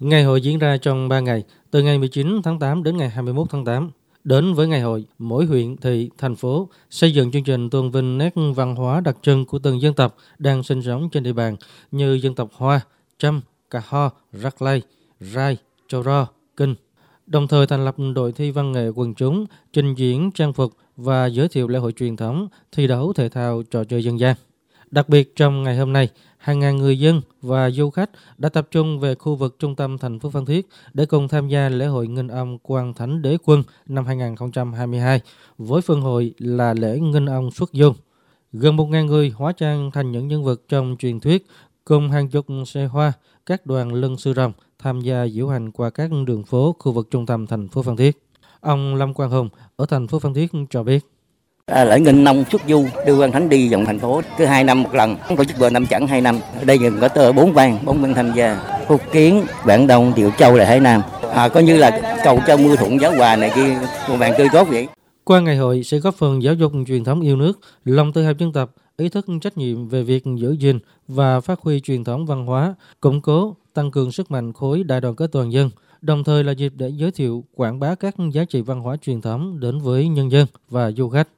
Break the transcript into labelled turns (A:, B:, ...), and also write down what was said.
A: Ngày hội diễn ra trong 3 ngày, từ ngày 19 tháng 8 đến ngày 21 tháng 8. Đến với ngày hội, mỗi huyện, thị, thành phố xây dựng chương trình tôn vinh nét văn hóa đặc trưng của từng dân tộc đang sinh sống trên địa bàn như dân tộc Hoa, Chăm, Cà Ho, Rắc Lây, Rai, Châu Ro, Kinh. Đồng thời thành lập đội thi văn nghệ quần chúng, trình diễn trang phục và giới thiệu lễ hội truyền thống, thi đấu thể thao, trò chơi dân gian. Đặc biệt trong ngày hôm nay, hàng ngàn người dân và du khách đã tập trung về khu vực trung tâm thành phố Phan Thiết để cùng tham gia lễ hội nghinh ông Quan Thánh Đế Quân năm 2022 với phần hội là lễ nghinh ông xuất dung. Gần 1.000 người hóa trang thành những nhân vật trong truyền thuyết cùng hàng chục xe hoa, các đoàn lân sư rồng tham gia diễu hành qua các đường phố khu vực trung tâm thành phố Phan Thiết. Ông Lâm Quang Hùng ở thành phố Phan Thiết cho biết.
B: À, lễ nghinh nông xuất du đưa quan thánh đi vòng thành phố cứ hai năm một lần. Tổ chức vừa năm chẳng hai năm. Ở đây có tờ bốn vàng bốn bên tham gia phúc kiến bản đông triệu châu là hải nam. À, coi như là cầu cho mưa thuận giáo hòa này kia một bạn tươi tốt vậy.
A: Qua ngày hội sẽ góp phần giáo dục truyền thống yêu nước lòng tự hào dân tộc ý thức trách nhiệm về việc giữ gìn và phát huy truyền thống văn hóa củng cố tăng cường sức mạnh khối đại đoàn kết toàn dân đồng thời là dịp để giới thiệu quảng bá các giá trị văn hóa truyền thống đến với nhân dân và du khách.